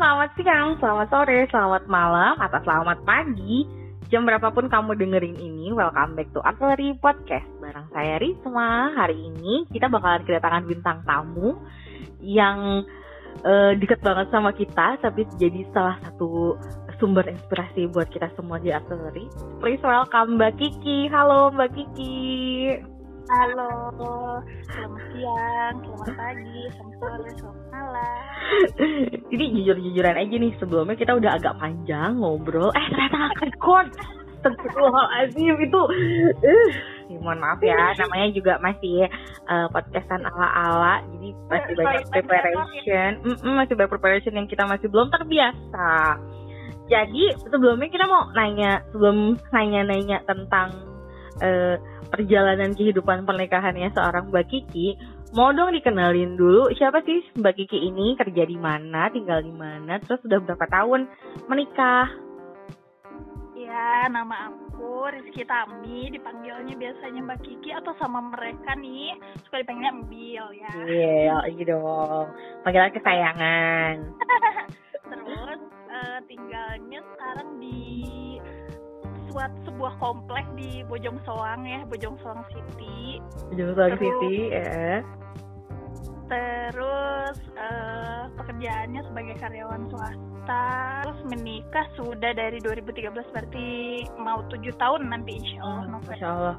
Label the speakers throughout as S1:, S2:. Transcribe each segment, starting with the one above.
S1: selamat siang, selamat sore, selamat malam, atau selamat pagi. Jam berapapun kamu dengerin ini, welcome back to Artillery Podcast. Barang saya Risma, hari ini kita bakalan kedatangan bintang tamu yang uh, deket banget sama kita, tapi jadi salah satu sumber inspirasi buat kita semua di Artillery. Please welcome Mbak Kiki. Halo Mbak Kiki.
S2: Halo, selamat siang, selamat pagi, selamat sore, selamat malam.
S1: Jadi jujur-jujuran aja nih sebelumnya kita udah agak panjang ngobrol. Eh ternyata nggak record. Astagfirullahaladzim itu uh, mohon maaf ya namanya juga masih uh, podcastan ala-ala jadi masih banyak preparation mm -mm, masih banyak preparation yang kita masih belum terbiasa jadi sebelumnya kita mau nanya sebelum nanya-nanya tentang uh, perjalanan kehidupan pernikahannya seorang Mbak Kiki, mau dong dikenalin dulu siapa sih Mbak Kiki ini, kerja di mana, tinggal di mana, terus sudah berapa tahun menikah?
S2: Ya, nama aku Rizky Tami, dipanggilnya biasanya Mbak Kiki atau sama mereka nih suka dipanggilnya Mbil ya.
S1: Iya, yeah, gitu dong. Panggilan kesayangan.
S2: terus uh, tinggalnya sekarang di buat sebuah komplek di Bojong Soang ya, Bojong Soang City.
S1: Bojong Soang terus, City, ya.
S2: Terus uh, pekerjaannya sebagai karyawan swasta. Terus menikah sudah dari 2013 berarti mau tujuh tahun nanti insya Allah.
S1: Oh, Insya Allah.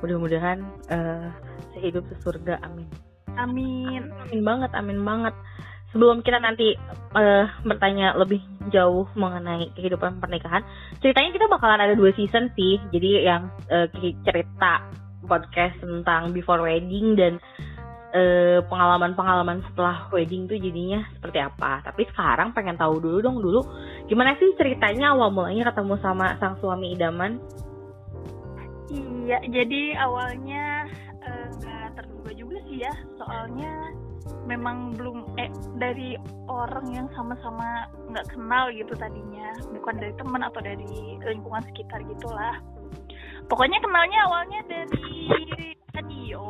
S1: Mudah-mudahan uh, sehidup sesurga. Amin.
S2: Amin.
S1: Amin banget, amin banget sebelum kita nanti uh, bertanya lebih jauh mengenai kehidupan pernikahan, ceritanya kita bakalan ada dua season sih. Jadi yang uh, cerita podcast tentang before wedding dan eh, pengalaman-pengalaman setelah wedding tuh jadinya seperti apa. Tapi sekarang pengen tahu dulu dong dulu gimana sih ceritanya awal mulanya ketemu sama sang suami idaman?
S2: Iya, jadi awalnya nggak uh, terduga juga sih ya, soalnya memang belum eh dari orang yang sama-sama nggak kenal gitu tadinya. Bukan dari teman atau dari lingkungan sekitar gitulah. Pokoknya kenalnya awalnya dari radio.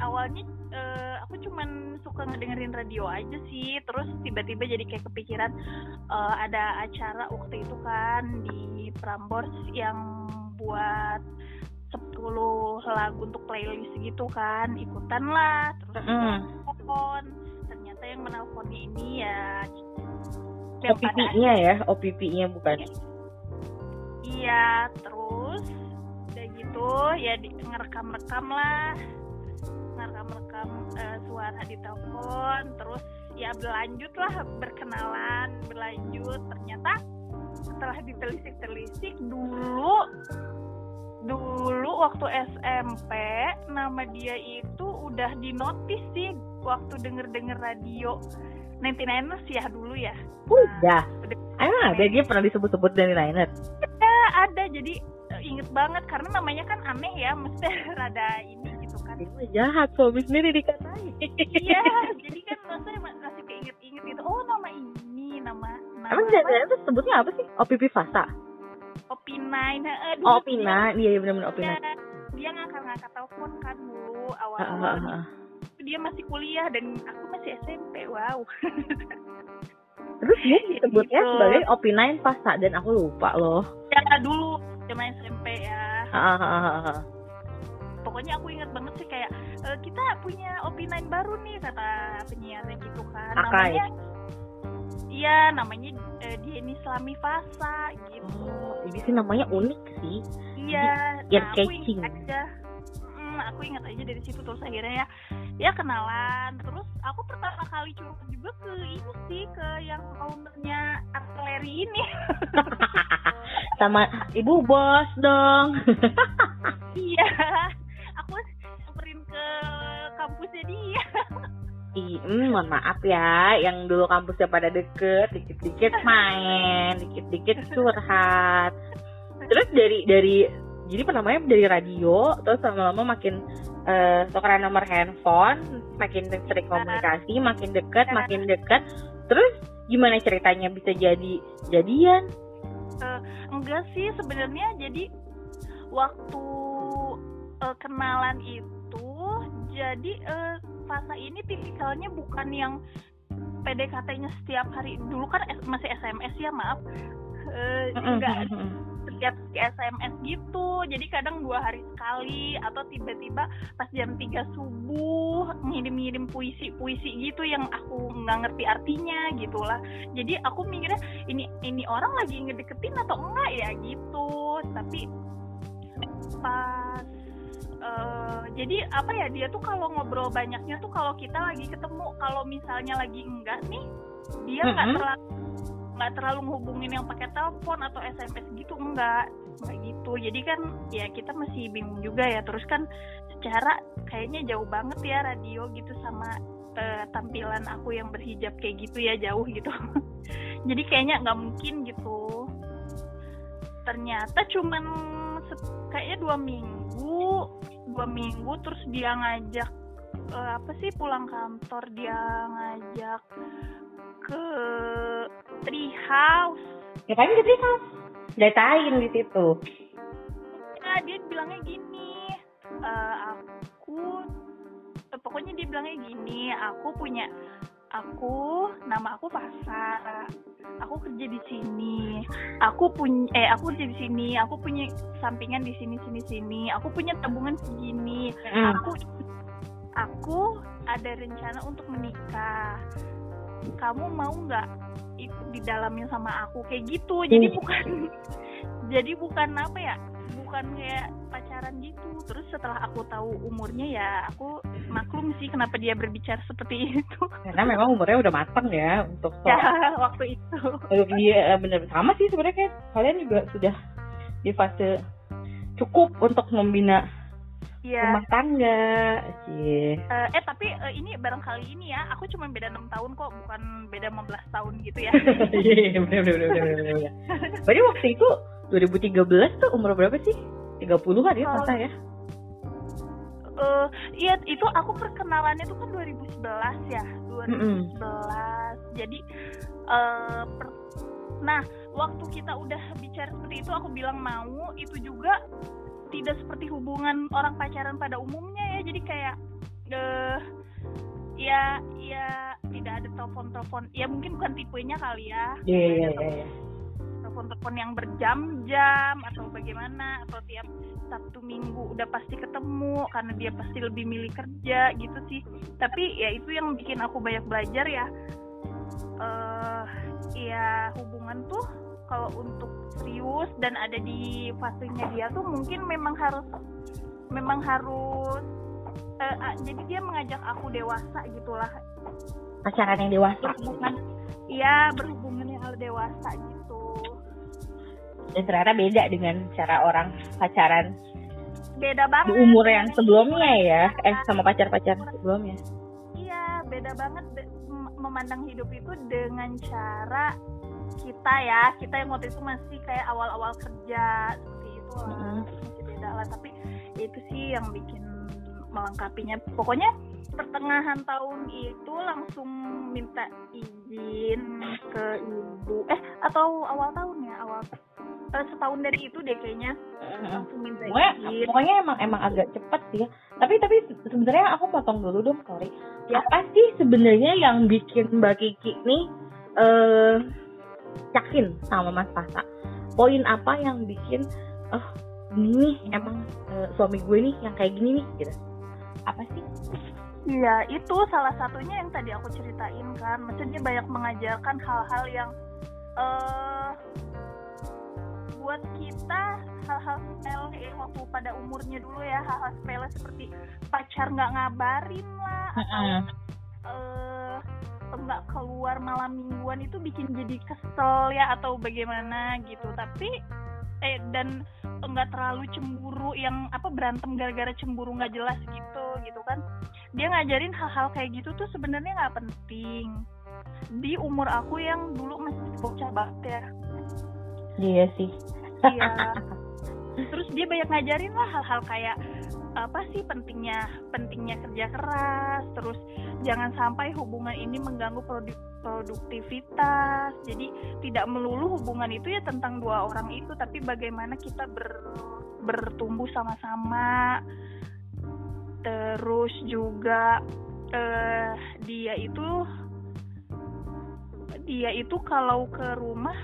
S2: Awalnya uh, aku cuman suka ngedengerin radio aja sih. Terus tiba-tiba jadi kayak kepikiran uh, ada acara waktu itu kan di Prambors yang buat 10 lagu untuk playlist gitu kan. Ikutan lah terus mm. Telepon ternyata yang menelponnya ini ya
S1: OPP-nya ya OPP-nya bukan?
S2: Iya. Terus udah gitu ya di, ngerekam-rekam lah. Ngerekam-rekam uh, suara di telepon terus ya berlanjut lah berkenalan berlanjut. Ternyata setelah ditelisik-telisik dulu dulu waktu SMP nama dia itu udah dinotis sih waktu denger-denger radio 99ers ya dulu ya.
S1: Udah. Nah, Emang ada dia pernah disebut-sebut dari Niners?
S2: Ada, ada. Jadi eh, inget banget karena namanya kan aneh ya, mesti rada ini gitu kan.
S1: Itu jahat suami sendiri dikatain.
S2: Iya, jadi kan maksudnya masih keinget-inget gitu. Oh nama ini, nama. nama
S1: Emang itu sebutnya apa sih? OPP Fasa?
S2: Opinine uh,
S1: oh Opinine iya, iya benar-benar Opinine
S2: dia, dia ngangkat-ngangkat telepon kan dulu awal-awal uh, uh, uh. dia masih kuliah dan aku masih SMP wow
S1: terus dia disebutnya gitu. sebagai Opinine Pasta dan aku lupa loh
S2: ya dulu zaman SMP ya uh, uh, uh, uh. pokoknya aku ingat banget sih kayak e, kita punya Opinine baru nih kata penyiarnya gitu kan
S1: Akai.
S2: namanya Iya, namanya uh, dia ini Islami Fasa gitu.
S1: Oh, ini sih namanya unik sih.
S2: Iya,
S1: yang nah, catching.
S2: aja. Hmm, aku ingat aja dari situ terus akhirnya ya ya kenalan. Terus aku pertama kali curhat juga ke ini sih ke yang ownernya artileri ini.
S1: Sama ibu bos dong.
S2: iya, aku samperin ke kampusnya dia.
S1: Ih, mm, mohon maaf ya, yang dulu kampusnya pada deket, dikit-dikit main, dikit-dikit curhat. Terus dari dari jadi pertamanya dari radio, terus lama-lama makin uh, tukeran nomor handphone, makin sering komunikasi, makin deket, makin deket. Terus gimana ceritanya bisa jadi jadian?
S2: Uh, enggak sih sebenarnya jadi waktu uh, kenalan itu jadi uh, fase ini tipikalnya bukan yang PDKT-nya setiap hari. Dulu kan masih SMS ya maaf. Uh, enggak setiap SMS gitu. Jadi kadang dua hari sekali atau tiba-tiba pas jam 3 subuh ngirim-ngirim puisi-puisi gitu yang aku nggak ngerti artinya gitulah. Jadi aku mikirnya ini ini orang lagi ngedeketin atau enggak ya gitu. Tapi pas uh, jadi apa ya dia tuh kalau ngobrol banyaknya tuh kalau kita lagi ketemu kalau misalnya lagi enggak nih dia nggak mm -hmm. terlalu nggak terlalu ngehubungin yang pakai telepon atau SMS gitu enggak nggak gitu. Jadi kan ya kita masih bingung juga ya. Terus kan secara kayaknya jauh banget ya radio gitu sama uh, tampilan aku yang berhijab kayak gitu ya jauh gitu. Jadi kayaknya nggak mungkin gitu. Ternyata cuman kayaknya dua minggu dua minggu terus dia ngajak uh, apa sih pulang kantor dia ngajak ke tree house
S1: ngapain ke tree house datain di situ.
S2: Ya dia bilangnya gini uh, aku uh, pokoknya dia bilangnya gini aku punya aku nama aku Fasa. Aku kerja di sini. Aku punya eh aku kerja di sini. Aku punya sampingan di sini sini sini. Aku punya tabungan segini mm. aku aku ada rencana untuk menikah. Kamu mau nggak ikut di dalamnya sama aku? Kayak gitu. Jadi mm. bukan jadi bukan apa ya? Bukan kayak pacaran gitu. Terus setelah aku tahu umurnya ya aku maklum sih kenapa dia berbicara seperti itu.
S1: Karena memang umurnya udah matang ya untuk
S2: ya waktu itu.
S1: Untuk dia bener. Sama sih sebenarnya kayak kalian juga sudah di fase cukup untuk membina ya. rumah tangga
S2: sih uh, eh tapi uh, ini barangkali ini ya aku cuma beda enam tahun kok bukan beda 15 tahun gitu ya.
S1: Iya, iya bener bener bener bener berarti waktu itu 2013 tuh umur berapa sih 30-an ya masa ya?
S2: Uh, iya itu aku perkenalannya tuh kan 2011 ya 2011 mm -hmm. jadi uh, per, nah waktu kita udah bicara seperti itu aku bilang mau itu juga tidak seperti hubungan orang pacaran pada umumnya ya. Jadi kayak uh, ya ya tidak ada telepon-telepon. Ya mungkin bukan tipenya kali ya.
S1: Yeah, yeah, yeah, yeah.
S2: Telepon-telepon yang berjam-jam atau bagaimana atau tiap Sabtu Minggu udah pasti ketemu karena dia pasti lebih milih kerja gitu sih. Tapi ya itu yang bikin aku banyak belajar ya. Uh, ya hubungan tuh kalau untuk serius dan ada di fasenya dia tuh mungkin memang harus memang harus uh, uh, jadi dia mengajak aku dewasa gitulah.
S1: Pacaran yang dewasa.
S2: Berhubungan iya berhubungan yang dewasa gitu
S1: dan ternyata beda dengan cara orang pacaran
S2: beda banget.
S1: di umur yang sebelumnya ya. Eh sama pacar-pacar sebelumnya.
S2: Iya beda banget memandang hidup itu dengan cara kita ya. Kita yang waktu itu masih kayak awal-awal kerja seperti itu. Lah mm-hmm. masih beda lah. Tapi itu sih yang bikin melengkapinya. Pokoknya pertengahan tahun itu langsung minta izin ke ibu. Eh atau awal tahun ya awal uh, setahun dari itu deh kayaknya. Langsung minta
S1: izin. pokoknya emang emang agak cepet sih ya. Tapi tapi sebenarnya aku potong dulu dong sorry. Ya. apa sih sebenarnya yang bikin mbak Kiki nih uh, yakin sama Mas Pasa poin apa yang bikin oh ini emang uh, suami gue nih yang kayak gini nih gitu. Apa sih?
S2: Iya, itu salah satunya yang tadi aku ceritain kan. Maksudnya banyak mengajarkan hal-hal yang uh, buat kita hal-hal sepele ya, waktu pada umurnya dulu ya hal-hal sepele seperti pacar nggak ngabarin lah atau uh, nggak keluar malam mingguan itu bikin jadi kesel ya atau bagaimana gitu. Tapi eh dan nggak terlalu cemburu yang apa berantem gara-gara cemburu nggak jelas gitu gitu kan. Dia ngajarin hal-hal kayak gitu tuh sebenarnya nggak penting. Di umur aku yang dulu masih bocah banget ya
S1: iya sih.
S2: Iya. Terus dia banyak ngajarin lah hal-hal kayak apa sih pentingnya pentingnya kerja keras terus jangan sampai hubungan ini mengganggu produk produktivitas. Jadi tidak melulu hubungan itu ya tentang dua orang itu tapi bagaimana kita ber, bertumbuh sama-sama. Terus juga uh, dia itu dia itu kalau ke rumah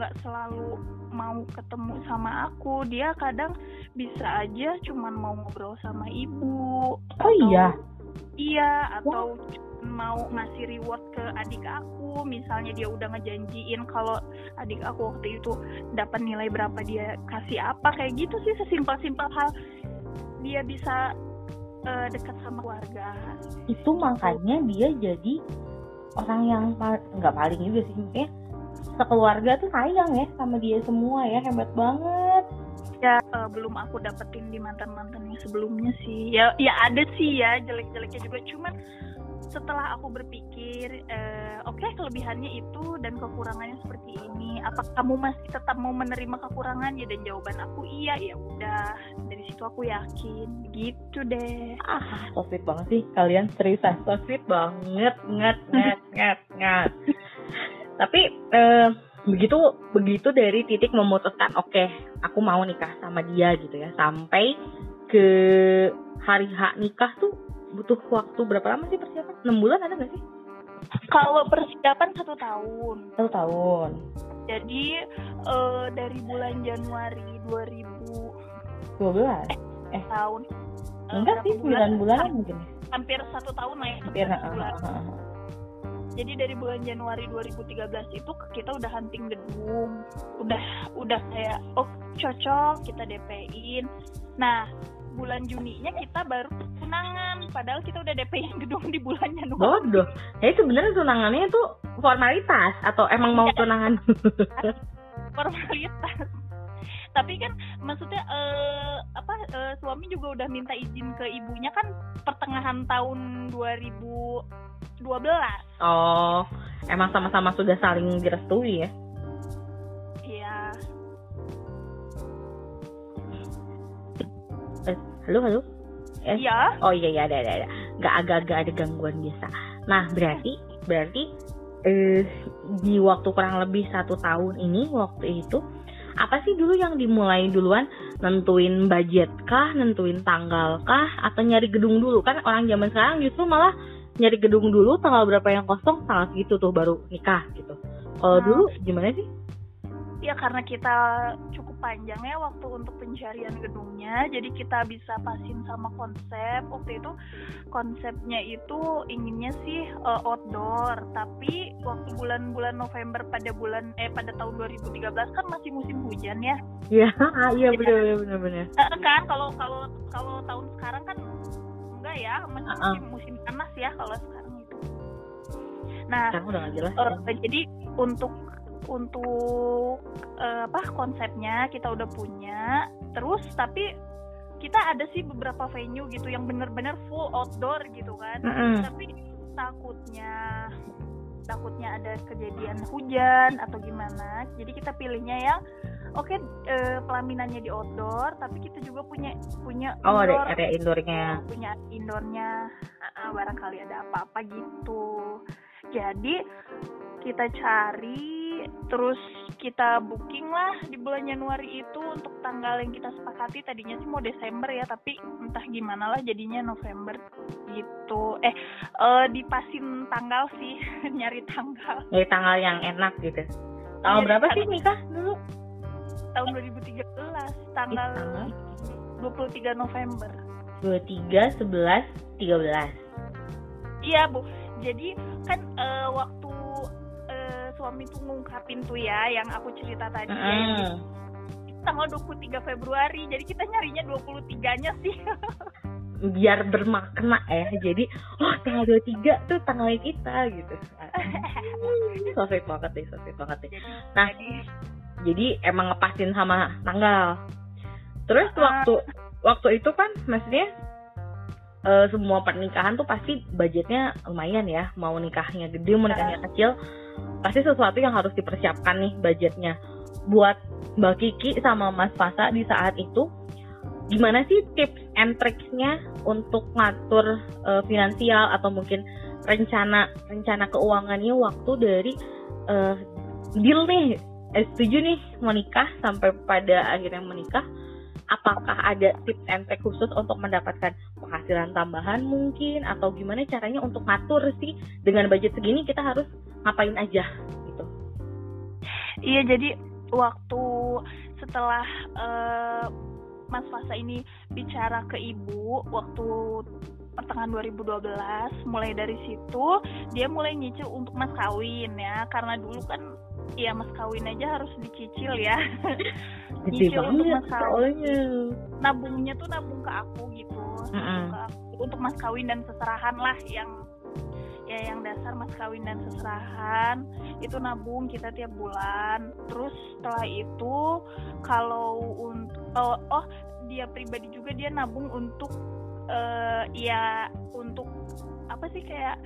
S2: nggak selalu mau ketemu sama aku. Dia kadang bisa aja cuman mau ngobrol sama ibu.
S1: Oh iya?
S2: Iya atau mau ngasih reward ke adik aku. Misalnya dia udah ngejanjiin kalau adik aku waktu itu dapat nilai berapa dia kasih apa. Kayak gitu sih sesimpel-simpel hal. Dia bisa uh, dekat sama keluarga.
S1: Itu makanya dia jadi orang yang nggak paling juga sih maksudnya sekeluarga tuh sayang ya sama dia semua ya hebat banget.
S2: Ya uh, belum aku dapetin di mantan mantan yang sebelumnya sih. Ya ya ada sih ya jelek jeleknya juga. Cuman setelah aku berpikir uh, oke okay, kelebihannya itu dan kekurangannya seperti ini apa kamu masih tetap mau menerima kekurangannya dan jawaban aku iya ya udah. Dari situ aku yakin. Gitu deh.
S1: Ah so sweet banget sih. Kalian seriusan so sweet banget. Nget nget nget nget tapi uh, begitu begitu dari titik memutuskan oke okay, aku mau nikah sama dia gitu ya sampai ke hari hak nikah tuh butuh waktu berapa lama sih persiapan? 6 bulan ada gak sih?
S2: Kalau persiapan satu tahun.
S1: Satu tahun.
S2: Jadi uh, dari bulan Januari 2012
S1: eh,
S2: eh tahun.
S1: Uh, Enggak sih, 9 bulan, bulan mungkin. Ya?
S2: Hampir satu tahun lah ya.
S1: Hampir, bulan. Uh, uh,
S2: Jadi dari bulan Januari 2013 itu kita udah hunting gedung, udah udah kayak oh cocok kita DP-in. Nah, bulan Juninya kita baru tunangan padahal kita udah DP yang gedung di bulan Januari.
S1: Bodoh. Jadi sebenarnya tunangannya itu formalitas atau emang mau iya. tunangan?
S2: formalitas. Tapi kan maksudnya uh, apa uh, suami juga udah minta izin ke ibunya kan pertengahan tahun 2012.
S1: Oh, emang sama-sama sudah saling direstui ya? halo halo?
S2: Eh? iya?
S1: oh iya iya ada ada ada. Nggak agak-agak ada gangguan biasa. Nah berarti berarti eh, di waktu kurang lebih satu tahun ini waktu itu apa sih dulu yang dimulai duluan? Nentuin budget kah? Nentuin tanggal kah? Atau nyari gedung dulu? Kan orang zaman sekarang justru malah nyari gedung dulu tanggal berapa yang kosong tanggal segitu tuh baru nikah gitu. Kalau nah. dulu gimana sih?
S2: Ya karena kita cukup panjang ya waktu untuk pencarian gedungnya jadi kita bisa pasin sama konsep. Waktu itu konsepnya itu inginnya sih uh, outdoor tapi waktu bulan-bulan November pada bulan eh pada tahun 2013 kan masih musim hujan ya.
S1: Iya iya benar benar benar
S2: kan kalau kalau kalau tahun sekarang kan enggak ya masih uh -uh. musim musim panas ya kalau sekarang itu nah
S1: udah jelas,
S2: uh, ya. jadi untuk untuk uh, apa konsepnya kita udah punya terus tapi kita ada sih beberapa venue gitu yang bener-bener full outdoor gitu kan mm -hmm. tapi takutnya takutnya ada kejadian hujan atau gimana jadi kita pilihnya yang oke okay, uh, pelaminannya di outdoor tapi kita juga punya punya
S1: oh indoor, ada ada indoornya.
S2: Punya indoornya. Uh, barangkali ada apa-apa gitu. Jadi kita cari terus kita booking lah di bulan Januari itu untuk tanggal yang kita sepakati. Tadinya sih mau Desember ya tapi entah gimana lah jadinya November gitu. Eh uh, dipasin tanggal sih nyari tanggal.
S1: Nyari tanggal yang enak gitu. Tanggal berapa sih nikah dulu
S2: tahun 2013 tanggal Ih, 23 November.
S1: 23 11 13
S2: iya bu. Jadi kan uh, waktu suami tuh ngungkapin tuh ya yang aku cerita tadi mm. ya, tanggal 23 Februari. Jadi kita nyarinya 23 nya sih.
S1: Biar bermakna ya. Jadi oh tanggal 23 tuh tanggal kita gitu. So sweet banget deh so sweet banget deh. Nah jadi emang ngepasin sama tanggal. Terus uh, waktu waktu itu kan maksudnya uh, semua pernikahan tuh pasti budgetnya lumayan ya. Mau nikahnya gede mau nikahnya kecil pasti sesuatu yang harus dipersiapkan nih budgetnya. Buat Mbak Kiki sama Mas Fasa di saat itu gimana sih tips and tricksnya untuk ngatur uh, finansial atau mungkin rencana rencana keuangannya waktu dari uh, deal nih eh, setuju nih menikah sampai pada akhirnya menikah apakah ada tips and trick khusus untuk mendapatkan penghasilan tambahan mungkin atau gimana caranya untuk ngatur sih dengan budget segini kita harus ngapain aja gitu?
S2: Iya jadi waktu setelah uh, Mas Fasa ini bicara ke ibu waktu pertengahan 2012 mulai dari situ dia mulai nyicil untuk mas kawin ya karena dulu kan ya mas kawin aja harus dicicil ya.
S1: Nyicil untuk mas kawin.
S2: nabungnya tuh nabung ke aku gitu. Ke aku, untuk mas kawin dan seserahan lah yang ya yang dasar mas kawin dan seserahan. Itu nabung kita tiap bulan. Terus setelah itu kalau untuk oh, oh dia pribadi juga dia nabung untuk uh, ya untuk apa sih kayak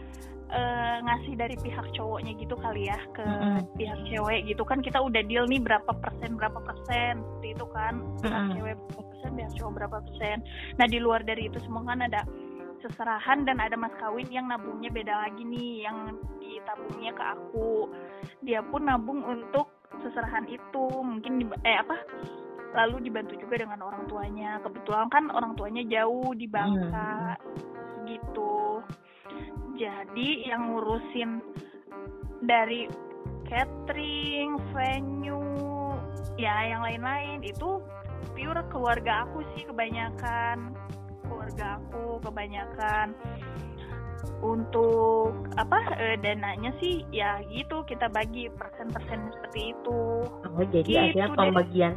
S2: uh, ngasih dari pihak cowoknya gitu kali ya ke mm-hmm. pihak cewek gitu. Kan kita udah deal nih berapa persen berapa persen seperti itu kan. Pihak mm-hmm. cewek berapa persen pihak cowok berapa persen. Nah di luar dari itu semua kan ada seserahan dan ada mas kawin yang nabungnya beda lagi nih yang ditabungnya ke aku. Dia pun nabung untuk seserahan itu. Mungkin di, eh apa lalu dibantu juga dengan orang tuanya. Kebetulan kan orang tuanya jauh di Bangka hmm. gitu jadi yang ngurusin dari catering venue ya yang lain-lain itu pure keluarga aku sih kebanyakan. Keluarga aku kebanyakan. Untuk apa e, dananya sih ya gitu kita bagi persen-persen seperti itu.
S1: Oh jadi gitu ada pembagian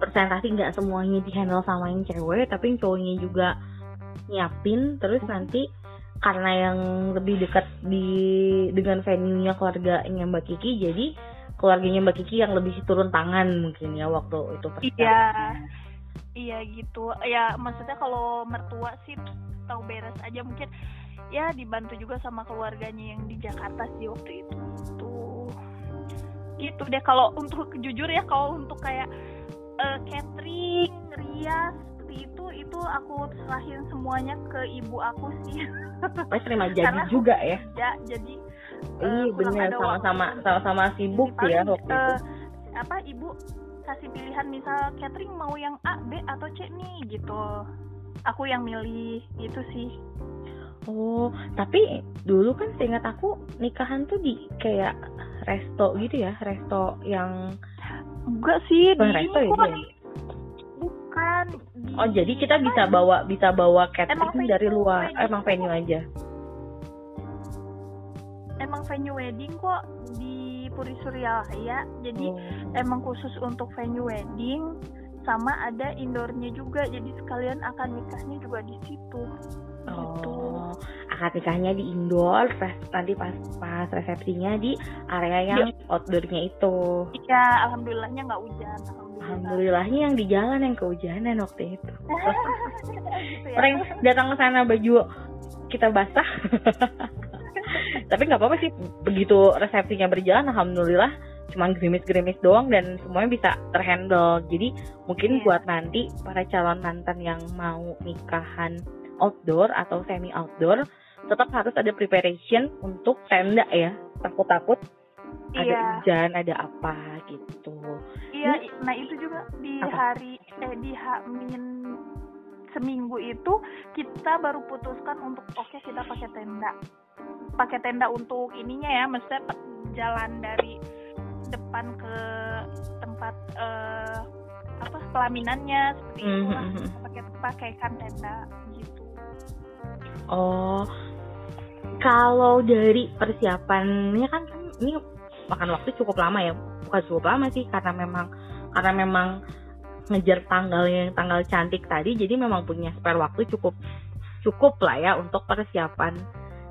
S1: persentase nggak semuanya dihandle sama yang cewek tapi yang cowoknya juga nyiapin terus nanti karena yang lebih dekat di dengan venue-nya keluarganya Mbak Kiki jadi keluarganya Mbak Kiki yang lebih turun tangan mungkin ya waktu itu
S2: Iya. iya gitu. Ya maksudnya kalau mertua sih tahu beres aja mungkin. Ya dibantu juga sama keluarganya yang di Jakarta sih waktu itu. Tuh gitu deh kalau untuk jujur ya kalau untuk kayak uh, catering rias itu itu aku serahin semuanya ke ibu aku sih.
S1: Mas terima jadi Karena juga ya.
S2: Ya jadi
S1: uh, iya benar sama-sama sama-sama sibuk sih ya waktu uh, itu
S2: apa ibu kasih pilihan misal catering mau yang A, B atau C nih gitu. Aku yang milih gitu sih.
S1: Oh, tapi dulu kan seingat aku nikahan tuh di kayak resto gitu ya, resto yang
S2: enggak sih
S1: di resto ya
S2: Bukan.
S1: Di... Oh, jadi kita bisa bawa bisa bawa catering dari luar, wedding. emang venue aja.
S2: Emang venue wedding kok di Puri Surya ya jadi oh. emang khusus untuk venue wedding sama ada indoornya juga jadi sekalian akan nikahnya juga di situ
S1: oh gitu. akad nikahnya di indoor nanti pas pas resepsinya di area yang ya. outdoornya itu
S2: iya alhamdulillahnya nggak hujan
S1: alhamdulillah. alhamdulillahnya yang di jalan yang kehujanan waktu itu gitu ya. datang ke sana baju kita basah tapi nggak apa-apa sih begitu resepsinya berjalan alhamdulillah cuma gerimis-gerimis doang dan semuanya bisa terhandle jadi mungkin yeah. buat nanti para calon mantan yang mau nikahan outdoor atau semi outdoor tetap harus ada preparation untuk tenda ya takut-takut ada yeah. hujan ada apa gitu
S2: iya yeah, nah itu juga di apa? hari eh di Hamin seminggu itu kita baru putuskan untuk oke okay, kita pakai tenda pakai tenda untuk ininya ya maksudnya jalan dari depan ke tempat uh, apa pelaminannya seperti mm -hmm. itu lah hmm, hmm. pakai pakaikan tenda gitu
S1: oh kalau dari persiapannya kan ini makan waktu cukup lama ya. Bukan cukup lama sih karena memang karena memang ngejar tanggalnya yang tanggal cantik tadi jadi memang punya spare waktu cukup cukup lah ya untuk persiapan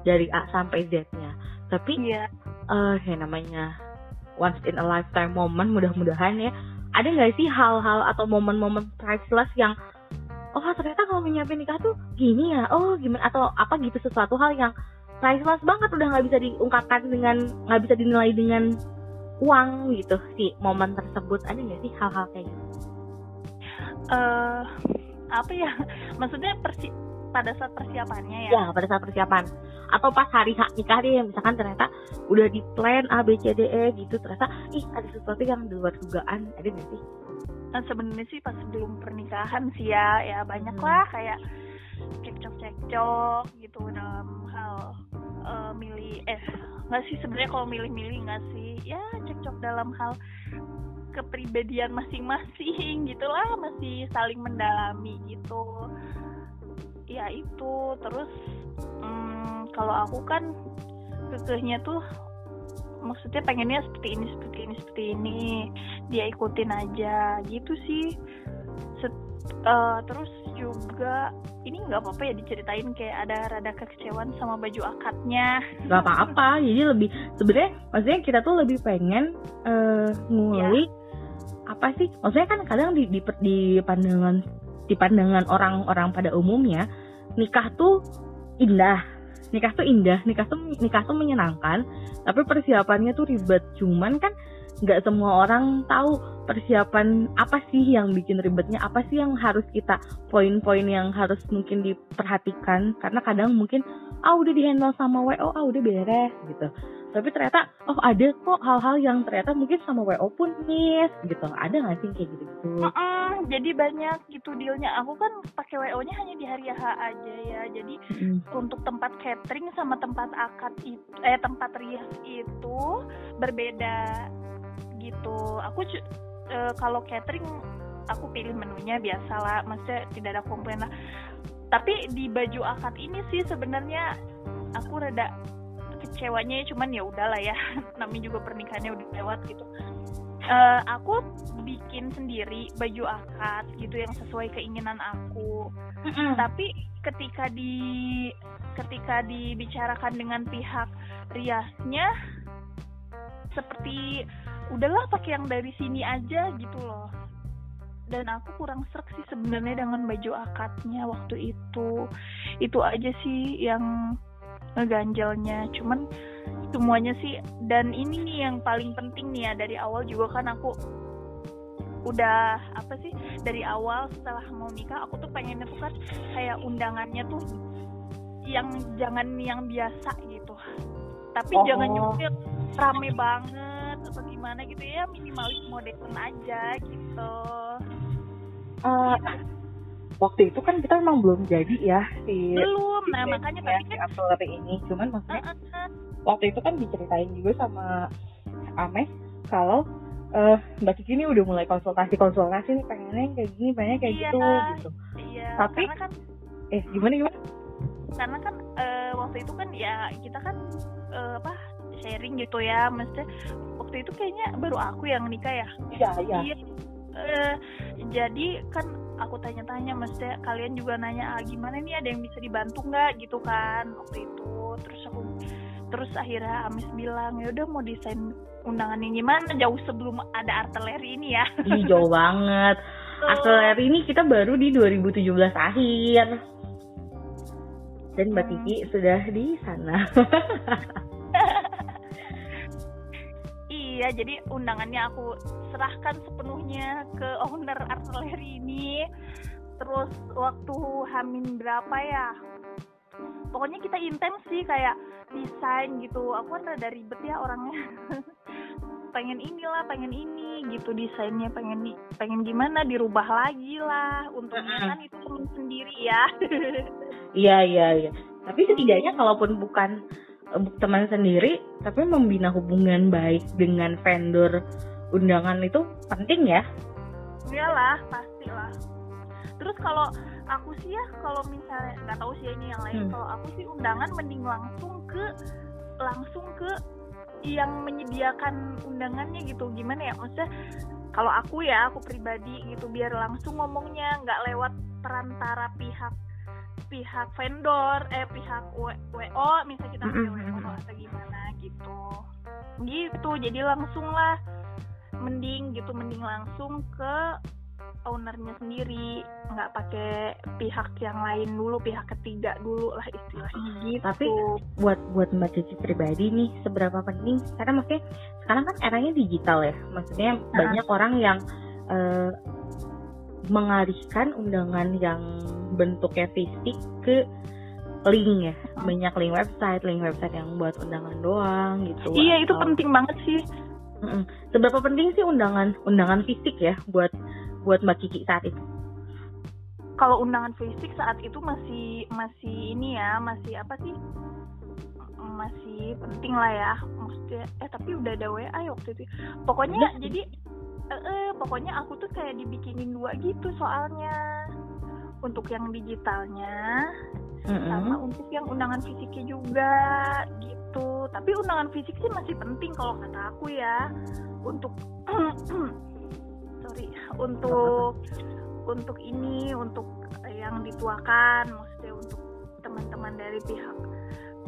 S1: dari A sampai Z-nya. Tapi
S2: yeah.
S1: uh, ya namanya once in a lifetime moment mudah-mudahan ya. Ada nggak sih hal-hal atau momen-momen priceless yang oh ternyata kalau menyiapin nikah tuh gini ya? Oh gimana? Atau apa gitu sesuatu hal yang priceless banget udah nggak bisa diungkapkan dengan nggak bisa dinilai dengan uang gitu si momen tersebut. Ada nggak sih hal-hal kayak gitu?
S2: Uh, apa ya? Maksudnya persi pada saat persiapannya ya?
S1: Ya pada saat persiapan. Atau pas hari hak nikah dia misalkan ternyata udah di plan A B C D E gitu ternyata ih ada sesuatu yang di luar dugaan. Ada nggak sih
S2: sebenarnya sih pas sebelum pernikahan sih ya ya banyak hmm. lah kayak cekcok cekcok gitu dalam hal uh, milih eh nggak sih sebenarnya kalau milih-milih nggak sih ya cekcok dalam hal kepribadian masing-masing gitulah masih saling mendalami gitu ya itu terus hmm, kalau aku kan kekehnya tuh maksudnya pengennya seperti ini seperti ini seperti ini. Dia ikutin aja. Gitu sih. Set, uh, terus juga ini nggak apa-apa ya diceritain kayak ada rada kekecewaan sama baju akadnya.
S1: Nggak apa-apa. Jadi lebih sebenarnya maksudnya kita tuh lebih pengen uh, ngulik ya. apa sih? Maksudnya kan kadang di di, di pandangan di pandangan orang-orang pada umumnya nikah tuh indah nikah tuh indah nikah tuh nikah tuh menyenangkan tapi persiapannya tuh ribet. Cuman kan nggak semua orang tahu persiapan apa sih yang bikin ribetnya apa sih yang harus kita poin-poin yang harus mungkin diperhatikan. Karena kadang mungkin ah udah dihandle sama WO ah udah beres gitu tapi ternyata oh ada kok hal-hal yang ternyata mungkin sama WO pun miss gitu. Ada nggak sih kayak gitu gitu
S2: -uh, jadi banyak gitu dealnya. Aku kan pakai WO nya hanya di hari H aja ya. Jadi mm. untuk tempat catering sama tempat akad itu eh tempat rias itu berbeda gitu. Aku uh, kalau catering aku pilih menunya biasa lah maksudnya tidak ada komplain lah. Tapi di baju akad ini sih sebenarnya aku rada kecewanya cuman ya udahlah ya. Namanya juga pernikahannya udah lewat gitu. Uh, aku bikin sendiri baju akad gitu yang sesuai keinginan aku. Mm-hmm. tapi ketika di ketika dibicarakan dengan pihak riasnya seperti udahlah pakai yang dari sini aja gitu loh. Dan aku kurang serak sih sebenarnya dengan baju akadnya waktu itu. Itu aja sih yang ngeganjalnya. Cuman semuanya sih dan ini nih yang paling penting nih ya dari awal juga kan aku udah apa sih dari awal setelah mau nikah aku tuh pengennya tuh kan kayak undangannya tuh yang jangan yang biasa gitu. Tapi oh. jangan juga rame banget atau gimana gitu ya minimalis modern aja gitu.
S1: Uh, waktu itu kan kita memang belum jadi ya si
S2: belum nah si makanya
S1: ya, tapi kan si ini cuman maksudnya uh, uh, uh. waktu itu kan diceritain juga sama Ames kalau uh, Mbak Kiki ini udah mulai konsultasi-konsultasi nih pengennya kayak gini, pengennya kayak
S2: iya,
S1: gitu gitu.
S2: Iya.
S1: Tapi kan eh gimana gimana?
S2: Karena kan uh, waktu itu kan ya kita kan uh, apa sharing gitu ya, maksudnya waktu itu kayaknya baru aku yang nikah ya.
S1: Iya iya.
S2: Iya. Uh, jadi kan aku tanya-tanya maksudnya kalian juga nanya ah, gimana nih ada yang bisa dibantu nggak? Gitu kan waktu itu. Terus aku terus akhirnya Amis bilang ya udah mau desain undangan yang gimana jauh sebelum ada artileri ini ya.
S1: Ih, jauh banget. Artileri ini kita baru di 2017 akhir. Dan Mbak hmm. Titi sudah di sana
S2: iya jadi undangannya aku serahkan sepenuhnya ke owner artileri ini. Terus waktu hamin berapa ya? Pokoknya kita intens sih kayak desain gitu. Aku kan rada ribet ya orangnya. Pengen inilah pengen ini gitu desainnya pengen pengen gimana dirubah lagi lah. Untungnya kan itu temen sendiri ya.
S1: Iya iya iya. Tapi setidaknya kalaupun bukan teman sendiri tapi membina hubungan baik dengan vendor undangan itu penting ya?
S2: Iyalah pastilah. Terus kalau aku sih ya kalau misalnya nggak tahu sih ini yang lain hmm. kalau aku sih undangan mending langsung ke langsung ke yang menyediakan undangannya gitu. Gimana ya? Maksudnya kalau aku ya aku pribadi gitu biar langsung ngomongnya nggak lewat perantara pihak pihak vendor eh pihak WO misalnya kita pakai WO atau gimana gitu. Gitu jadi langsung lah mending gitu mending langsung ke ownernya sendiri. Nggak pakai pihak yang lain dulu pihak ketiga dulu lah istilahnya gitu.
S1: Tapi buat buat mbak Cici pribadi nih seberapa penting karena maksudnya sekarang kan eranya digital ya. Maksudnya uh banyak orang yang uh, mengalihkan undangan yang bentuknya fisik ke link ya. Banyak link website link website yang buat undangan doang gitu.
S2: Iya atau... itu penting banget sih.
S1: Mm-mm. seberapa penting sih undangan undangan fisik ya buat buat mbak Kiki saat itu?
S2: Kalau undangan fisik saat itu masih masih ini ya masih apa sih? Masih penting lah ya. Maksudnya eh tapi udah ada WA ya waktu itu. Pokoknya
S1: Udah.
S2: jadi eh, eh, pokoknya aku tuh kayak dibikinin dua gitu soalnya. Untuk yang digitalnya sama
S1: Mm-mm.
S2: untuk yang undangan fisiknya juga gitu. Tapi undangan fisik sih masih penting kalau kata aku ya. Untuk sorry untuk untuk ini untuk yang dituakan maksudnya untuk teman-teman dari pihak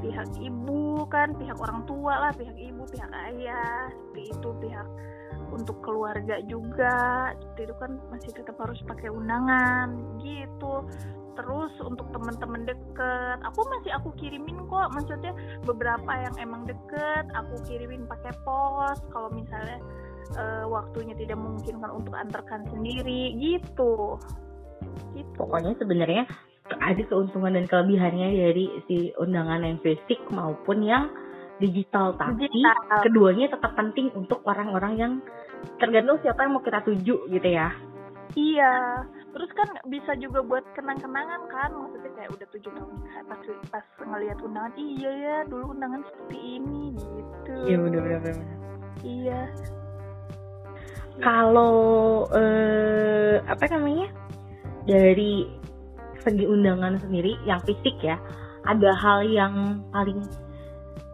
S2: pihak ibu kan pihak orang tua lah pihak ibu pihak ayah seperti itu pihak untuk keluarga juga seperti itu kan masih tetap harus pakai undangan gitu. Terus untuk teman-teman deket aku masih aku kirimin kok. Maksudnya beberapa yang emang deket aku kirimin pakai pos. Kalau misalnya eh, waktunya tidak memungkinkan untuk antarkan sendiri gitu. Gitu.
S1: Pokoknya sebenarnya ada keuntungan dan kelebihannya dari si undangan yang fisik maupun yang digital. Tapi
S2: Digital.
S1: keduanya tetap penting untuk orang-orang yang tergantung siapa yang mau kita tuju gitu ya.
S2: Iya, terus kan bisa juga buat kenang-kenangan kan, maksudnya kayak udah tujuh tahun nikah, pas pas ngelihat undangan, iya ya dulu undangan seperti ini gitu.
S1: Iya benar-benar.
S2: Iya,
S1: Kalau eh, apa namanya dari segi undangan sendiri yang fisik ya, ada hal yang paling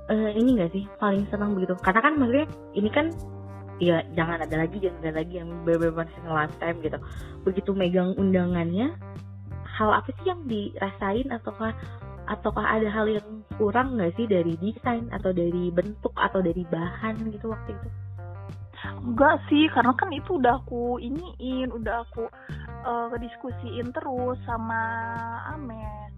S1: eh, ini enggak sih paling senang begitu? Karena kan maksudnya ini kan ya jangan ada lagi jangan ada lagi yang benar-benar last time gitu. Begitu megang undangannya, hal apa sih yang dirasain ataukah ataukah ada hal yang kurang nggak sih dari desain atau dari bentuk atau dari bahan gitu waktu itu?
S2: enggak sih, karena kan itu udah aku iniin, udah aku eh, diskusiin terus sama Amet.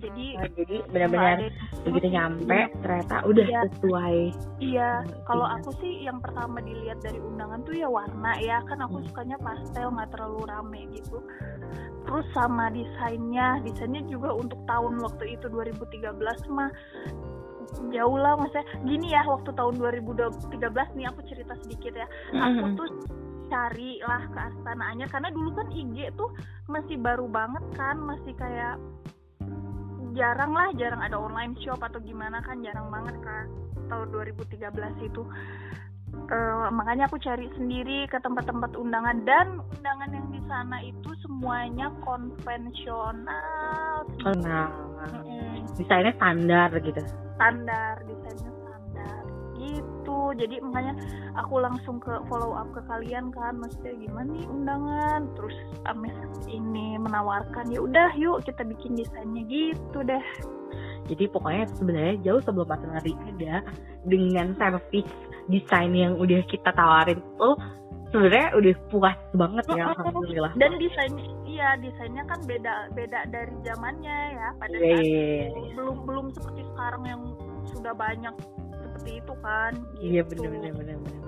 S2: Jadi
S1: Nah, jadi benar-benar begitu nyampe ternyata udah
S2: Iya.
S1: sesuai
S2: Iya,
S1: Hmm,
S2: kalau
S1: iya.
S2: aku sih yang pertama dilihat dari undangan tuh ya warna ya, kan aku
S1: Hmm.
S2: sukanya pastel nggak terlalu rame gitu. Terus sama desainnya, desainnya juga untuk tahun waktu itu 2013 mah jauh lah maksudnya gini ya waktu tahun 2013 nih aku cerita sedikit ya aku
S1: Mm-mm.
S2: tuh cari lah ke Astana Anyar karena dulu kan IG tuh masih baru banget kan masih kayak jarang lah jarang ada online shop atau gimana kan jarang banget kan tahun 2013 itu. Eh, makanya aku cari sendiri ke tempat-tempat undangan. Dan undangan yang di sana itu semuanya konvensional.
S1: Nah
S2: Mm-mm.
S1: Desainnya standar gitu.
S2: Standar desainnya gitu. Jadi makanya aku langsung ke follow up ke kalian kan. Maksudnya gimana nih undangan? Terus Ames ini menawarkan ya udah yuk kita bikin desainnya gitu deh.
S1: Jadi pokoknya sebenarnya jauh sebelum materi ada dengan service desain yang udah kita tawarin tuh sebenarnya udah puas banget ya alhamdulillah.
S2: Dan desain iya desainnya kan beda beda dari zamannya ya. Pada
S1: Iya,
S2: saat
S1: iya.
S2: itu. belum belum seperti sekarang yang sudah banyak seperti itu kan
S1: Iya
S2: gitu.
S1: bener bener. bener.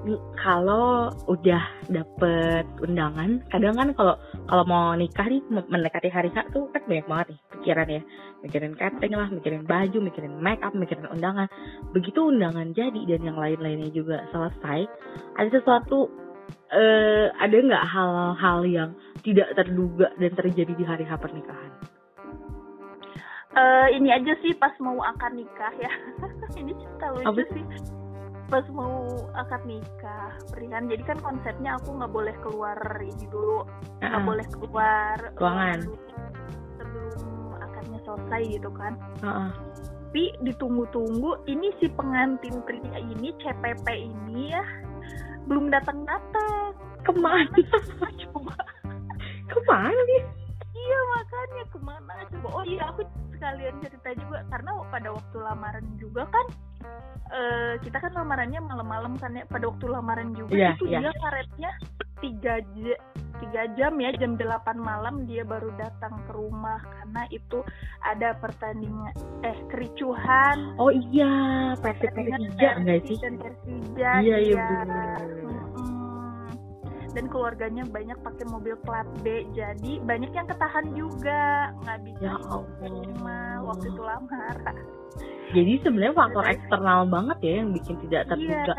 S1: Nih, Kalau udah dapet undangan, kadang kan kalau kalau mau nikah nih me- mendekati hari H tuh kan banyak banget nih pikiran ya, mikirin catering lah, mikirin baju, mikirin make up, mikirin undangan. Begitu undangan jadi dan yang lain-lainnya juga selesai, ada sesuatu eh, ada nggak hal-hal yang tidak terduga dan terjadi di hari H pernikahan?
S2: Eh, ini aja sih pas mau akad nikah ya ini cerita lucu
S1: Apa
S2: sih pas mau akad nikah pernikahan jadi kan konsepnya aku nggak boleh keluar ini dulu nggak
S1: Ah,
S2: boleh keluar
S1: Ruangan.
S2: dulu sebelum akadnya selesai gitu kan
S1: ah, ah.
S2: tapi ditunggu-tunggu ini si pengantin pria ini CPP ini ya belum datang-datang
S1: Ke mana?
S2: coba
S1: Ke mana?
S2: Iya makanya ke mana coba? Oh iya aku sekalian cerita juga karena pada waktu lamaran juga kan eh kita kan lamarannya malam-malam kan ya. Pada waktu lamaran juga
S1: Iya,
S2: itu
S1: iya.
S2: dia karetnya tiga jam tiga jam ya jam 8 malam dia baru datang ke rumah karena itu ada pertandingan eh kericuhan
S1: Oh iya, Persib Persija enggak sih?
S2: Persija
S1: Iya iya
S2: iya. Dan keluarganya banyak pakai mobil plat B jadi banyak yang ketahan juga nggak bisa
S1: Ya
S2: rumah waktu itu lamaran
S1: Jadi sebenarnya faktor eksternal banget ya yang bikin tidak
S2: iya,
S1: terduga.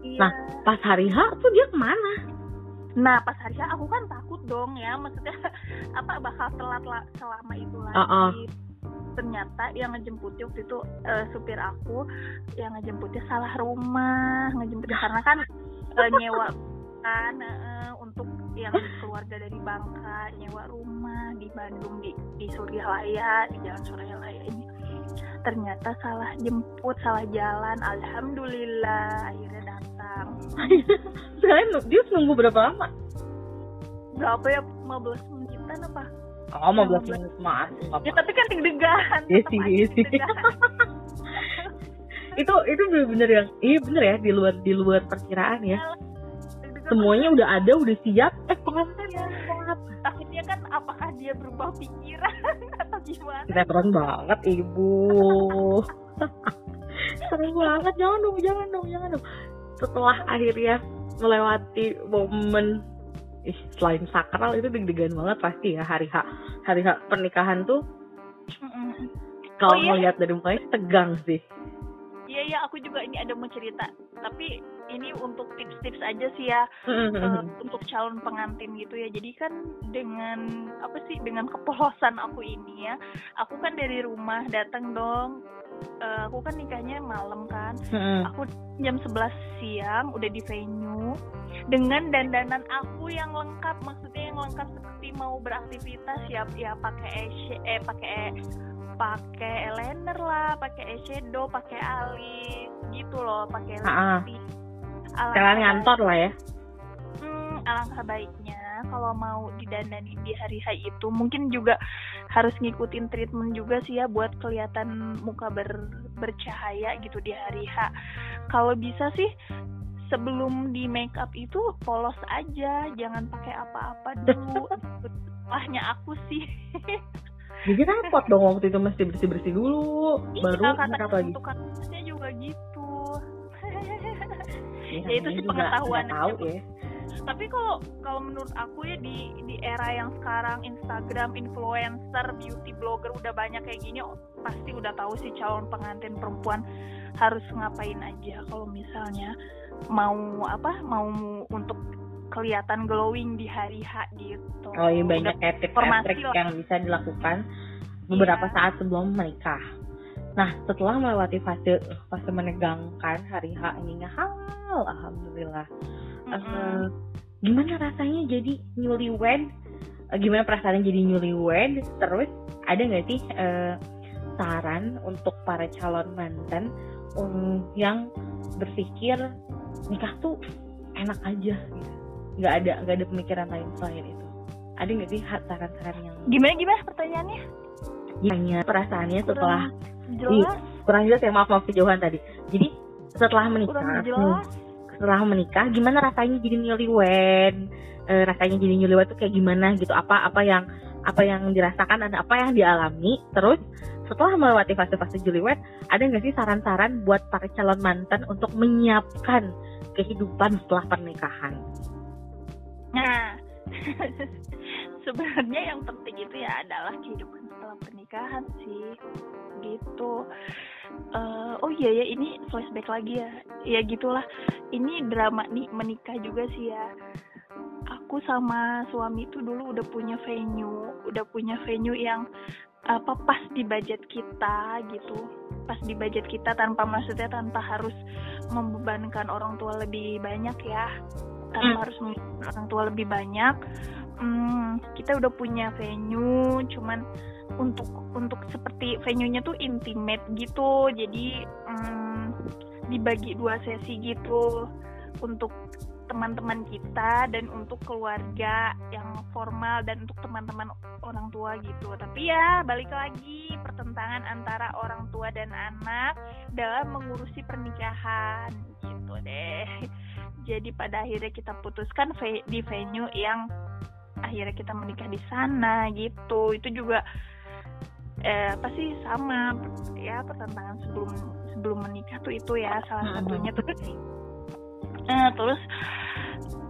S2: iya.
S1: Nah, Pas hari H tuh dia ke mana?
S2: nah pas hari H aku kan takut dong ya maksudnya apa bakal telat lah selama itu lagi
S1: Uh-uh.
S2: ternyata yang ngejemput waktu itu uh, supir aku yang ngejemputnya salah rumah ngejemputnya karena kan uh, nyewa kan uh, untuk yang keluarga dari Bangka nyewa rumah di Bandung di di Suryalaya di Jalan Suryalaya ini. Ternyata salah jemput salah jalan alhamdulillah akhirnya datang.
S1: Sekalian dia nunggu berapa lama?
S2: Berapa ya 15 menitan apa?
S1: Oh 15 menit mas
S2: ya tapi kan deg-degan.
S1: Iya sih iya sih. Itu itu bener-bener yang iya bener ya di luar di luar perkiraan ya semuanya udah ada udah siap. Eh pengantin. Ya.
S2: takutnya kan apakah dia berubah pikiran atau gimana?
S1: Sinetron banget ibu. Seru banget. Jangan dong jangan dong jangan dong. Setelah akhirnya melewati momen ih, selain sakral itu deg-degan banget pasti ya hari H hari H pernikahan tuh. Kalau oh, iya? melihat dari mukanya tegang sih
S2: iya iya aku juga ini ada mau cerita. Tapi ini untuk tips-tips aja sih ya uh, untuk calon pengantin gitu ya. Jadi kan dengan apa sih dengan kepolosan aku ini ya aku kan dari rumah datang dong. Uh, aku kan nikahnya malam kan. Aku jam 11 siang udah di venue. Dengan dandanan aku yang lengkap maksudnya yang lengkap seperti mau beraktivitas ya ya pakai eh pakai pakai eyeliner lah, pakai eyeshadow, pakai alis gitu loh, pakai lipstick.
S1: Jalan ngantor lah ya.
S2: Hmm, alangkah baiknya kalau mau didandani di hari H itu mungkin juga harus ngikutin treatment juga sih ya buat kelihatan muka ber, bercahaya gitu di hari H. Kalau bisa sih sebelum di make up itu polos aja, jangan pakai apa-apa dulu. Wahnya aku sih.
S1: jadi repot dong waktu itu mesti bersih bersih dulu
S2: iya,
S1: baru
S2: makeup lagi. untuk kasusnya juga gitu. Ya, ya itu sih pengetahuan
S1: tahu ya.
S2: Tapi kalau kalau menurut aku ya di di era yang sekarang Instagram influencer beauty blogger udah banyak kayak gini pasti udah tahu sih calon pengantin perempuan harus ngapain aja. Kalau misalnya mau apa mau untuk kelihatan glowing di hari H gitu.
S1: Oh iya banyak kayak tips trik yang bisa dilakukan beberapa yeah. saat sebelum menikah. Nah setelah melewati fase fase menegangkan hari H ini hal alhamdulillah. Mm -hmm. uh, gimana rasanya jadi newlywed? Uh, gimana perasaannya jadi newlywed? Terus ada nggak sih uh, saran untuk para calon mantan um, yang berpikir nikah tuh enak aja gitu nggak ada nggak ada pemikiran lain selain itu. Ada nggak sih saran-saran yang
S2: gimana gimana pertanyaannya?
S1: Gimana perasaannya setelah jelas. kurang jelas ya maaf maaf kejauhan tadi. Jadi setelah menikah setelah menikah gimana rasanya jadi newlywed e, rasanya jadi newlywed tuh kayak gimana gitu? Apa apa yang apa yang dirasakan dan apa yang dialami? Terus setelah melewati fase-fase newlywed ada nggak sih saran-saran buat para calon mantan untuk menyiapkan kehidupan setelah pernikahan
S2: Nah, sebenarnya yang penting itu ya adalah kehidupan setelah pernikahan sih, gitu. Uh, oh iya ya, ini flashback lagi ya, ya gitulah. Ini drama nih menikah juga sih ya. Aku sama suami itu dulu udah punya venue, udah punya venue yang apa pas di budget kita gitu pas di budget kita tanpa maksudnya tanpa harus membebankan orang tua lebih banyak ya tanpa hmm. harus orang tua lebih banyak hmm, kita udah punya venue cuman untuk untuk seperti venue-nya tuh intimate gitu jadi hmm, dibagi dua sesi gitu untuk teman-teman kita dan untuk keluarga yang formal dan untuk teman-teman orang tua gitu. Tapi ya balik lagi pertentangan antara orang tua dan anak dalam mengurusi pernikahan gitu deh jadi pada akhirnya kita putuskan di venue yang akhirnya kita menikah di sana gitu. Itu juga eh, apa sih sama ya pertentangan sebelum sebelum menikah tuh itu ya salah satunya. Tuh eh, terus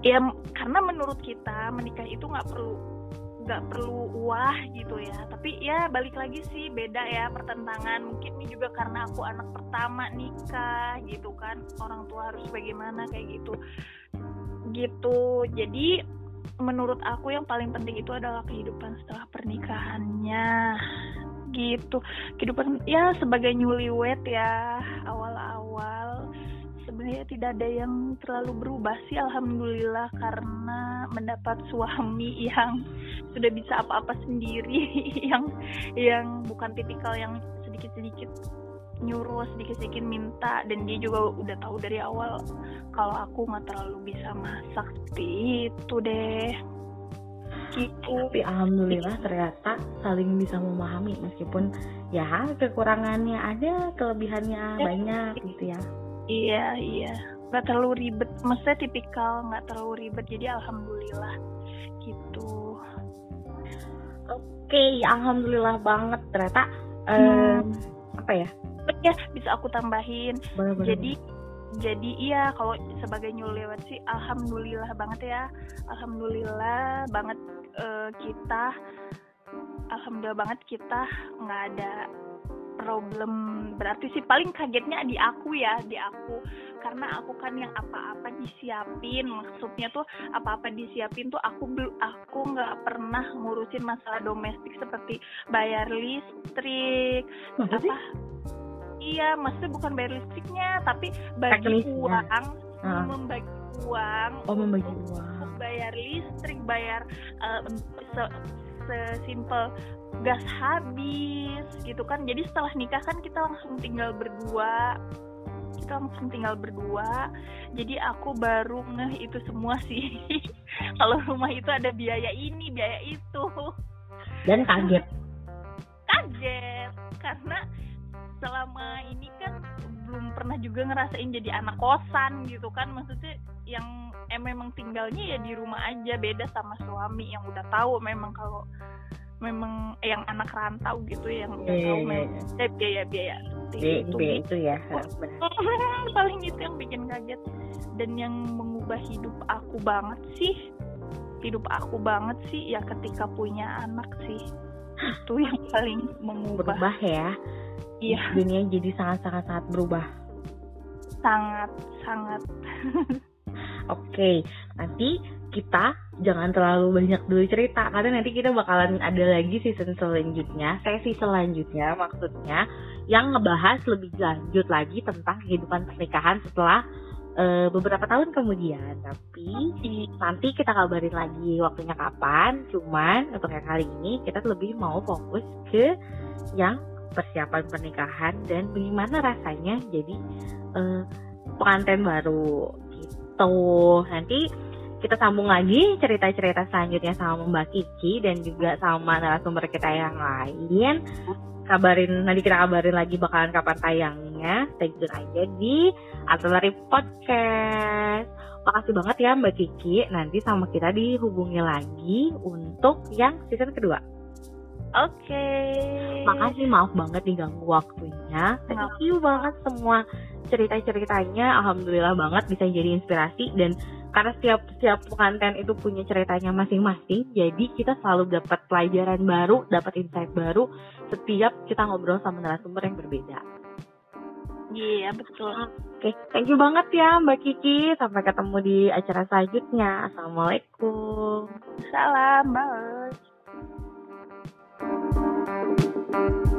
S2: ya karena menurut kita menikah itu nggak perlu nggak perlu wah gitu ya. Tapi ya balik lagi sih beda ya pertentangan. Mungkin ini juga karena aku anak pertama nikah gitu kan. Orang tua harus bagaimana kayak gitu. Gitu. Jadi menurut aku yang paling penting itu adalah kehidupan setelah pernikahannya. Gitu. Kehidupan ya sebagai newlywed ya awal-awal sebenarnya tidak ada yang terlalu berubah sih alhamdulillah karena mendapat suami yang sudah bisa apa-apa sendiri yang yang bukan tipikal yang sedikit-sedikit nyuruh sedikit-sedikit minta dan dia juga udah tahu dari awal kalau aku nggak terlalu bisa masak seperti itu deh
S1: gitu. Tapi alhamdulillah ternyata saling bisa memahami meskipun ya kekurangannya ada, kelebihannya ya. banyak gitu ya.
S2: Iya iya, nggak terlalu ribet. Maksudnya tipikal nggak terlalu ribet. Jadi alhamdulillah gitu.
S1: Oke, alhamdulillah banget ternyata. Hmm. Um, apa ya?
S2: ya bisa aku tambahin bener, bener. jadi jadi iya kalau sebagai lewat sih alhamdulillah banget ya alhamdulillah banget uh, kita alhamdulillah banget kita nggak ada problem. Berarti sih paling kagetnya di aku ya di aku. Karena aku kan yang apa-apa disiapin. Maksudnya tuh apa-apa disiapin tuh aku belum aku nggak pernah ngurusin masalah domestik seperti bayar listrik
S1: Maksudnya?
S2: apa? Iya maksudnya bukan bayar listriknya tapi bagi uang uh. membagi uang
S1: oh membagi uang.
S2: bayar listrik bayar uh, se sesimpel gas habis gitu kan. Jadi setelah nikah kan kita langsung tinggal berdua. Kita langsung tinggal berdua. Jadi aku baru ngeh itu semua sih. Kalau rumah itu ada biaya ini biaya itu.
S1: Dan kaget.
S2: Kaget. Karena selama ini kan belum pernah juga ngerasain jadi anak kosan gitu kan. Maksudnya yang eh, memang tinggalnya ya di rumah aja. Beda sama suami yang udah tahu memang kalau memang yang anak rantau gitu yang udah yeah, tahu yeah, memang yeah. biaya biaya
S1: itu, biaya itu ya
S2: paling itu yang bikin kaget dan yang mengubah hidup aku banget sih hidup aku banget sih ya ketika punya anak sih. Itu yang paling mengubah.
S1: Berubah ya.
S2: Iya.
S1: Dunia jadi sangat sangat sangat berubah.
S2: Sangat sangat.
S1: Oke nanti kita jangan terlalu banyak dulu cerita karena nanti kita bakalan ada lagi season selanjutnya sesi selanjutnya maksudnya yang ngebahas lebih lanjut lagi tentang kehidupan pernikahan setelah uh, beberapa tahun kemudian tapi nanti kita kabarin lagi waktunya kapan cuman untuk yang kali ini kita lebih mau fokus ke yang persiapan pernikahan dan bagaimana rasanya jadi uh, pengantin baru gitu. Nanti kita sambung lagi cerita-cerita selanjutnya sama Mbak Kiki dan juga sama narasumber kita yang lain. Kabarin nanti kita kabarin lagi bakalan kapan tayangnya. Stay tune aja di Artillery Podcast. Makasih banget ya Mbak Kiki. Nanti sama kita dihubungi lagi untuk yang season kedua.
S2: Oke. Okay.
S1: Makasih maaf banget diganggu waktunya. Thank you banget semua cerita-ceritanya. Alhamdulillah banget bisa jadi inspirasi dan karena setiap setiap konten itu punya ceritanya masing-masing, jadi kita selalu dapat pelajaran baru, dapat insight baru setiap kita ngobrol sama narasumber yang berbeda.
S2: Iya yeah, betul. Oke,
S1: okay. thank you banget ya Mbak Kiki. Sampai ketemu di acara selanjutnya. Assalamualaikum.
S2: Salam, bye. Thank you.